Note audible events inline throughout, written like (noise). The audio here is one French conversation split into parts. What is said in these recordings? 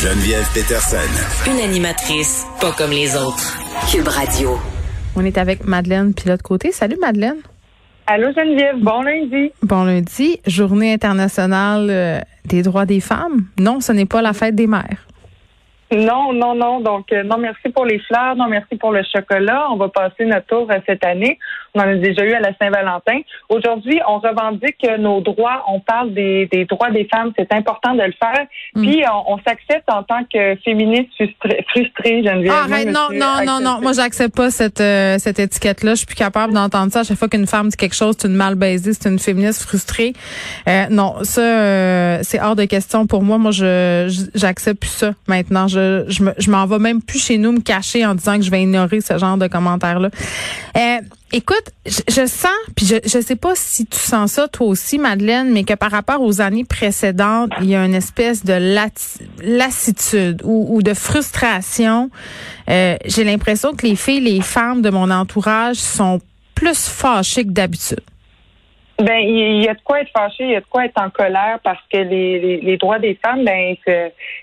Geneviève Peterson. Une animatrice pas comme les autres. Cube Radio. On est avec Madeleine Pilote Côté. Salut Madeleine. Allô Geneviève, bon lundi. Bon lundi, journée internationale euh, des droits des femmes. Non, ce n'est pas la fête des mères. Non, non, non. Donc, euh, non, merci pour les fleurs, non, merci pour le chocolat. On va passer notre tour euh, cette année. On en a déjà eu à la Saint-Valentin. Aujourd'hui, on revendique nos droits. On parle des, des droits des femmes. C'est important de le faire. Mm. Puis, on, on s'accepte en tant que féministe frustrée, frustrée Geneviève. Ah, arrête, Moi, non, non, non, non. Moi, j'accepte pas cette, euh, cette étiquette-là. Je suis plus capable d'entendre ça. À chaque fois qu'une femme dit quelque chose, c'est une mal baisée, c'est une féministe frustrée. Euh, non, ça, euh, c'est hors de question pour moi. Moi, je, j'accepte plus ça maintenant. Je, je, me, je m'en vais même plus chez nous me cacher en disant que je vais ignorer ce genre de commentaires-là. Euh, écoute, je, je sens, puis je, je sais pas si tu sens ça toi aussi, Madeleine, mais que par rapport aux années précédentes, il y a une espèce de lassitude ou, ou de frustration. Euh, J'ai l'impression que les filles, les femmes de mon entourage sont plus fâchées que d'habitude. Ben, il y a de quoi être fâché, il y a de quoi être en colère parce que les, les, les droits des femmes, ben, ça,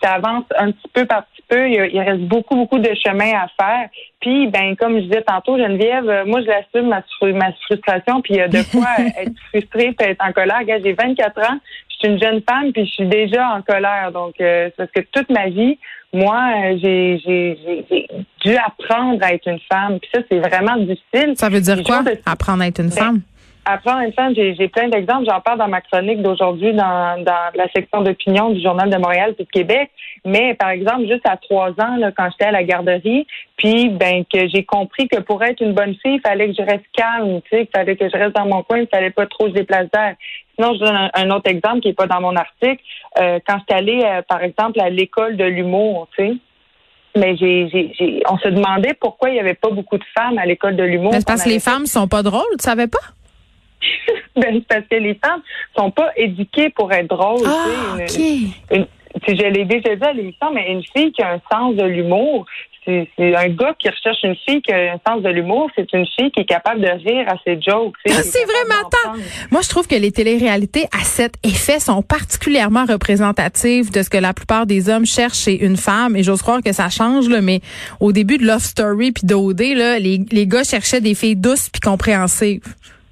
ça avance un petit peu par petit peu. Il, il reste beaucoup, beaucoup de chemin à faire. Puis, ben, comme je disais tantôt, Geneviève, euh, moi, je l'assume ma, ma frustration. Puis, il y a de (laughs) quoi être frustrée, puis être en colère. Regarde, j'ai 24 ans, je suis une jeune femme, puis je suis déjà en colère. Donc, euh, c'est parce que toute ma vie, moi, euh, j'ai j'ai- dû apprendre à être une femme. Puis ça, c'est vraiment difficile. Ça veut dire quoi, apprendre à être une Ben, femme? Apprendre une femme, j'ai j'ai plein d'exemples. J'en parle dans ma chronique d'aujourd'hui dans, dans la section d'opinion du Journal de Montréal et de Québec. Mais par exemple, juste à trois ans, là, quand j'étais à la garderie, puis ben que j'ai compris que pour être une bonne fille, il fallait que je reste calme, tu sais, qu'il fallait que je reste dans mon coin, il fallait pas trop que je déplace d'air. Sinon, je donne un, un autre exemple qui est pas dans mon article. Euh, quand j'étais allée, euh, par exemple, à l'école de l'humour, tu sais. Mais j'ai, j'ai, j'ai- on se demandait pourquoi il y avait pas beaucoup de femmes à l'école de l'humour. Parce que les fait femmes sont pas drôles, tu savais pas? (laughs) ben, parce que les femmes sont pas éduquées pour être drôles. Ah, tu sais. Une- une- tu sais, je l'ai déjà dit à l'émission, mais une fille qui a un sens de l'humour, c'est un gars qui recherche une fille qui a un sens de l'humour, c'est une fille qui est capable de rire à ses jokes. Ah, c'est vrai, mais. Moi, je trouve que les téléréalités à cet effet sont particulièrement représentatives de ce que la plupart des hommes cherchent chez une femme. Et j'ose croire que ça change, là, mais au début de Love Story puis d'OD, les, les gars cherchaient des filles douces puis compréhensives.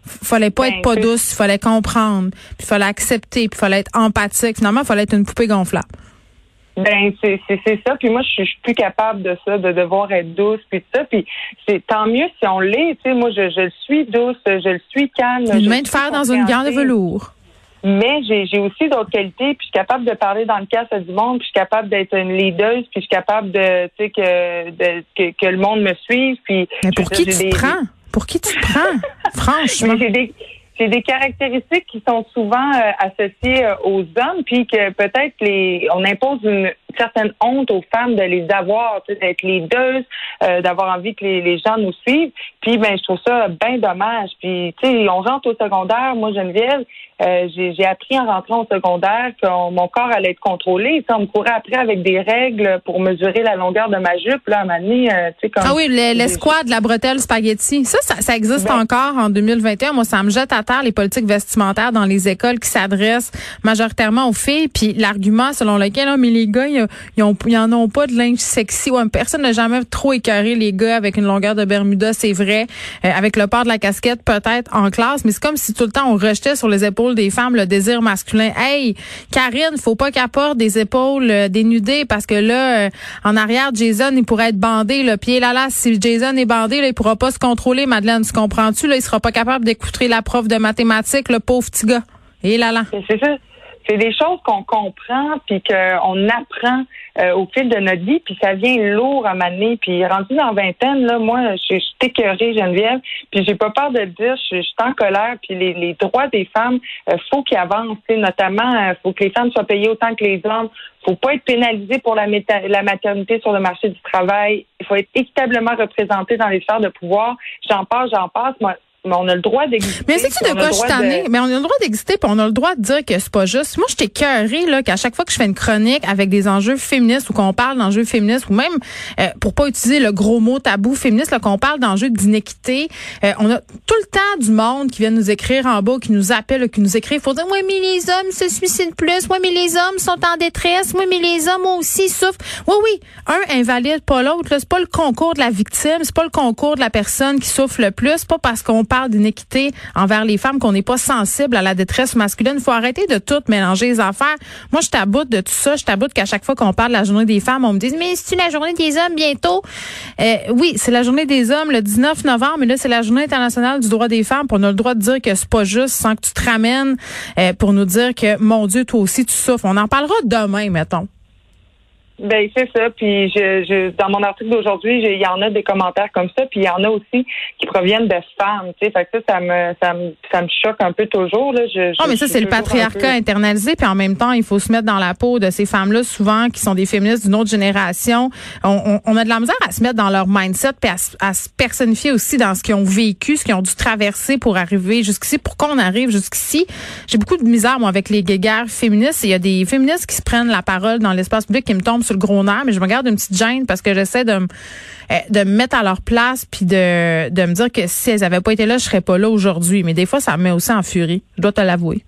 Fallait pas Ben, être pas c'est- douce, il fallait comprendre, puis fallait accepter, puis fallait être empathique. Finalement, il fallait être une poupée gonflable. Ben c'est c'est ça. Puis moi, je suis plus capable de ça, de devoir être douce, puis ça. Puis c'est tant mieux si on l'est. Tu sais, moi, je, je le suis douce, je le suis calme. Une main de fer dans une gare de velours. Mais j'ai j'ai aussi d'autres qualités, puis je suis capable de parler dans le casse à du monde, puis je suis capable d'être une leaduse, puis je suis capable de, tu sais, que, de, que, que le monde me suive, puis... Mais pour qui tu te prends? Pour qui tu te prends? (laughs) Franchement. Mais j'ai des, j'ai des caractéristiques qui sont souvent euh, associées euh, aux hommes, puis que peut-être les, on impose une certaine honte aux femmes de les avoir, d'être leaders, euh, d'avoir envie que les, les gens nous suivent. Puis ben, je trouve ça bien dommage. Puis tu sais, on rentre au secondaire. Moi, Geneviève, euh, j'ai appris en rentrant au secondaire que mon corps allait être contrôlé. Tu sais, on me courait après avec des règles pour mesurer la longueur de ma jupe. Là, à un donné, euh, tu sais, comme Ah oui, le- l'escouade, la bretelle spaghetti. Ça, ça, ça existe Ben- encore en 2021. Moi, ça me jette à terre les politiques vestimentaires dans les écoles qui s'adressent majoritairement aux filles. Puis l'argument selon lequel, ah, mais les gars, ils, ils, ont, en ont pas de linge sexy. Personne n'a jamais trop écœuré les gars avec une longueur de Bermuda, c'est vrai. Euh, avec le port de la casquette, peut-être en classe. Mais c'est comme si tout le temps on rejetait sur les épaules des femmes le désir masculin. Hey, Karine, faut pas qu'elle porte des épaules euh, dénudées parce que là, euh, en arrière, Jason, il pourrait être bandé. Le pied là là, si Jason est bandé, là, il pourra pas se contrôler. Madeleine, tu comprends-tu? Là, il sera pas capable d'écouter la prof de mathématiques, le pauvre petit gars. Et là là. C'est ça. C'est des choses qu'on comprend puis qu'on apprend euh, au fil de notre vie, puis ça vient lourd à m'amener. Puis rendu dans vingtaine, là, moi, je suis écœurée, Geneviève, puis j'ai pas peur de le dire, je, suis en colère, puis les, les droits des femmes, euh, faut qu'ils avancent, notamment, euh, faut que les femmes soient payées autant que les hommes, faut pas être pénalisé pour la, la maternité sur le marché du travail, il faut être équitablement représenté dans les sphères de pouvoir. J'en passe, j'en passe. Moi, mais on a le droit d'exister. Mais c'est-tu de quoi je suis Mais on a le droit d'exister, puis on a le droit de dire que c'est pas juste. Moi, j'étais cœurée, là, qu'à chaque fois que je fais une chronique avec des enjeux féministes ou qu'on parle d'enjeux féministes ou même, euh, pour pas utiliser le gros mot tabou féministe, là, qu'on parle d'enjeux d'inéquité, euh, on a tout le temps du monde qui vient nous écrire en bas, qui nous appelle, qui nous écrit. Il faut dire, oui, mais les hommes se suicident plus. Oui, mais les hommes sont en détresse. Oui, mais les hommes aussi souffrent. Oui, oui. Un invalide, pas l'autre. C'est pas le concours de la victime. C'est pas le concours de la personne qui souffre le plus. Pas parce qu'on parle d'inéquité envers les femmes qu'on n'est pas sensible à la détresse masculine. Il faut arrêter de tout mélanger les affaires. Moi, je taboute de tout ça. Je taboute qu'à chaque fois qu'on parle de la journée des femmes, on me dit, mais c'est la journée des hommes bientôt? Euh, oui, c'est la journée des hommes le 19 novembre, mais là, c'est la journée internationale du droit des femmes. Puis on a le droit de dire que c'est pas juste sans que tu te ramènes euh, pour nous dire que, mon Dieu, toi aussi, tu souffres. On en parlera demain, mettons. Ben c'est ça. Puis je, je, dans mon article d'aujourd'hui, il y en a des commentaires comme ça. Puis il y en a aussi qui proviennent de femmes. Tu sais, fait que ça, ça me, ça me, ça me choque un peu toujours. Là. Je, oh, mais ça c'est le patriarcat internalisé. Puis en même temps, il faut se mettre dans la peau de ces femmes-là, souvent qui sont des féministes d'une autre génération. On, on, a de la misère à se mettre dans leur mindset, puis à, à se personnifier aussi dans ce qu'ils ont vécu, ce qu'ils ont dû traverser pour arriver jusqu'ici. Pourquoi on arrive jusqu'ici J'ai beaucoup de misère moi avec les guéguerres féministes. Il y a des féministes qui se prennent la parole dans l'espace public qui me tombent sur le gros nerf, mais je me garde une petite gêne parce que j'essaie de me euh, de me mettre à leur place puis de, de me dire que si elles avaient pas été là, je serais pas là aujourd'hui. Mais des fois, ça me met aussi en furie. Je dois te l'avouer.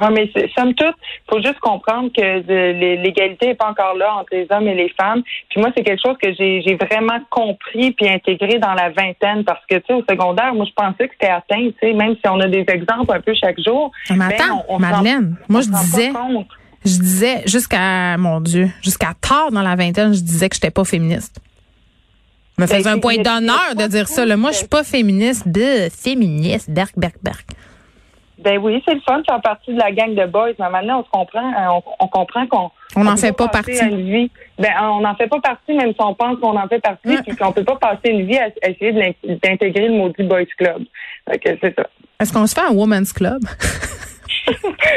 Oui, mais somme toute, faut juste comprendre que l'égalité n'est pas encore là entre les hommes et les femmes. Puis moi, c'est quelque chose que j'ai vraiment compris puis intégré dans la vingtaine parce que, tu sais, au secondaire, moi, je pensais que c'était atteint, tu sais, même si on a des exemples un peu chaque jour. Mais ben, attends, Madeleine, moi, je disais, je disais jusqu'à mon Dieu, jusqu'à tard dans la vingtaine, je disais que j'étais pas féministe. Je me faisais un point d'honneur de dire ça. Là. Moi, je suis pas féministe. De féministe, berk, berk, berk. Ben oui, c'est le fun de faire partie de la gang de boys. Mais maintenant, on se comprend, euh, on, comprend qu'on on n'en fait pas, partie. Une vie. Ben, on n'en fait pas partie, même si on pense qu'on en fait partie, puis qu'on peut pas passer une vie à, essayer d'intégrer le maudit boys club. c'est ça. Est-ce qu'on se fait un women's club? (laughs)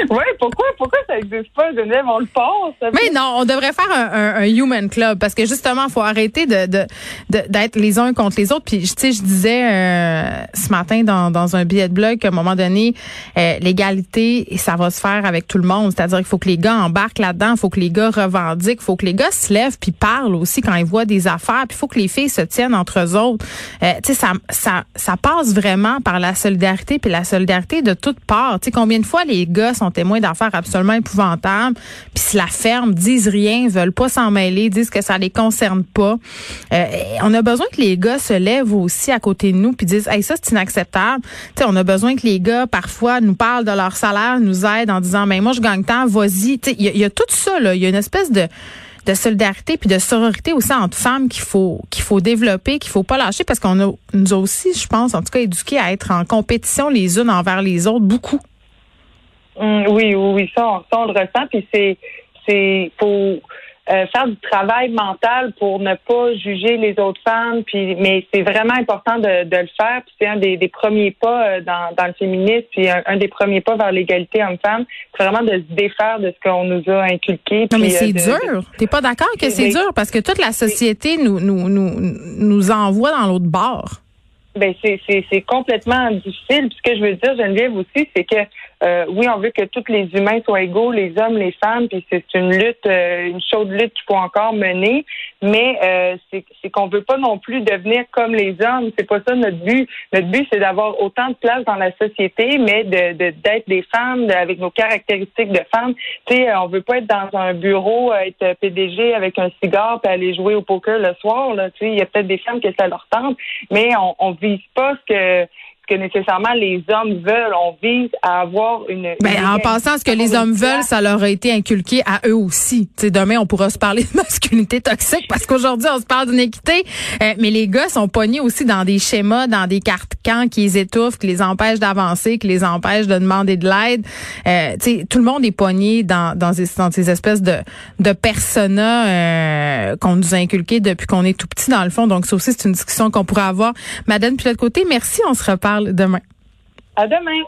oui, pourquoi, pourquoi ça n'existe pas, Geneviève? On le pense. Mais non, on devrait faire un, un, human club parce que justement, il faut arrêter de, de, d'être les uns contre les autres. Puis, tu sais, je disais euh, ce matin dans, dans un billet de blog qu'à un moment donné, euh, l'égalité, ça va se faire avec tout le monde. C'est-à-dire qu'il faut que les gars embarquent là-dedans, il faut que les gars revendiquent, il faut que les gars se lèvent puis parlent aussi quand ils voient des affaires. Puis, il faut que les filles se tiennent entre eux autres. Euh, tu sais, ça, ça, ça passe vraiment par la solidarité puis la solidarité de toutes parts. Tu sais, combien de fois les les gars sont témoins d'affaires absolument épouvantables, puis si la ferme disent rien, veulent pas s'en mêler, disent que ça les concerne pas. Euh, on a besoin que les gars se lèvent aussi à côté de nous puis disent "Hey, ça c'est inacceptable." Tu on a besoin que les gars parfois nous parlent de leur salaire, nous aident en disant "Mais moi je gagne tant, vas-y." Tu il y, a tout ça là, il y a une espèce de de solidarité puis de sororité aussi entre femmes qu'il faut qu'il faut développer, qu'il faut pas lâcher parce qu'on a nous a aussi, je pense, en tout cas éduqués à être en compétition les unes envers les autres beaucoup. Mm, oui, oui, oui, ça, on, le ressent. Puis c'est, c'est, faut euh, faire du travail mental pour ne pas juger les autres femmes. Puis, mais c'est vraiment important de, de le faire. Puis c'est un des, des, premiers pas euh, dans, dans le féminisme, puis un, des premiers pas vers l'égalité homme-femme. C'est vraiment de se défaire de ce qu'on nous a inculqué. Non, mais c'est euh, dur. T'es pas d'accord que c'est dur? Parce que toute la société nous, nous, nous, nous envoie dans l'autre bord. Ben c'est, c'est, c'est complètement difficile. Puis ce que je veux dire, Geneviève aussi, c'est que euh, oui, on veut que tous les humains soient égaux, les hommes, les femmes, puis c'est une lutte, euh, une chaude lutte qu'il faut encore mener. Mais euh, c'est qu'on veut pas non plus devenir comme les hommes. C'est pas ça notre but. Notre but, c'est d'avoir autant de place dans la société, mais de d'être des femmes avec nos caractéristiques de femmes. Tu sais, on veut pas être dans un bureau, être PDG avec un cigare puis aller jouer au poker le soir. Tu sais, il y a peut-être des femmes que ça leur tente, mais on, on vise pas ce que ce que nécessairement les hommes veulent. On vise à avoir une. Ben, en passant, ce que les hommes veulent, ça leur a été inculqué à eux aussi. sais, demain, on pourra se parler de masculinité toxique parce qu'aujourd'hui, on se parle d'équité. Euh, mais les gars sont pognés aussi dans des schémas, dans des cartes camps qui les étouffent, qui les empêchent d'avancer, qui les empêchent de demander de l'aide. Euh, tout le monde est pogné dans, dans, ces, dans ces espèces de, de personas euh, qu'on nous a inculqués depuis qu'on est tout petit, dans le fond. Donc, ça aussi, c'est une discussion qu'on pourrait avoir. Madame Pilote-Côté, merci. On se reparle demain. À demain.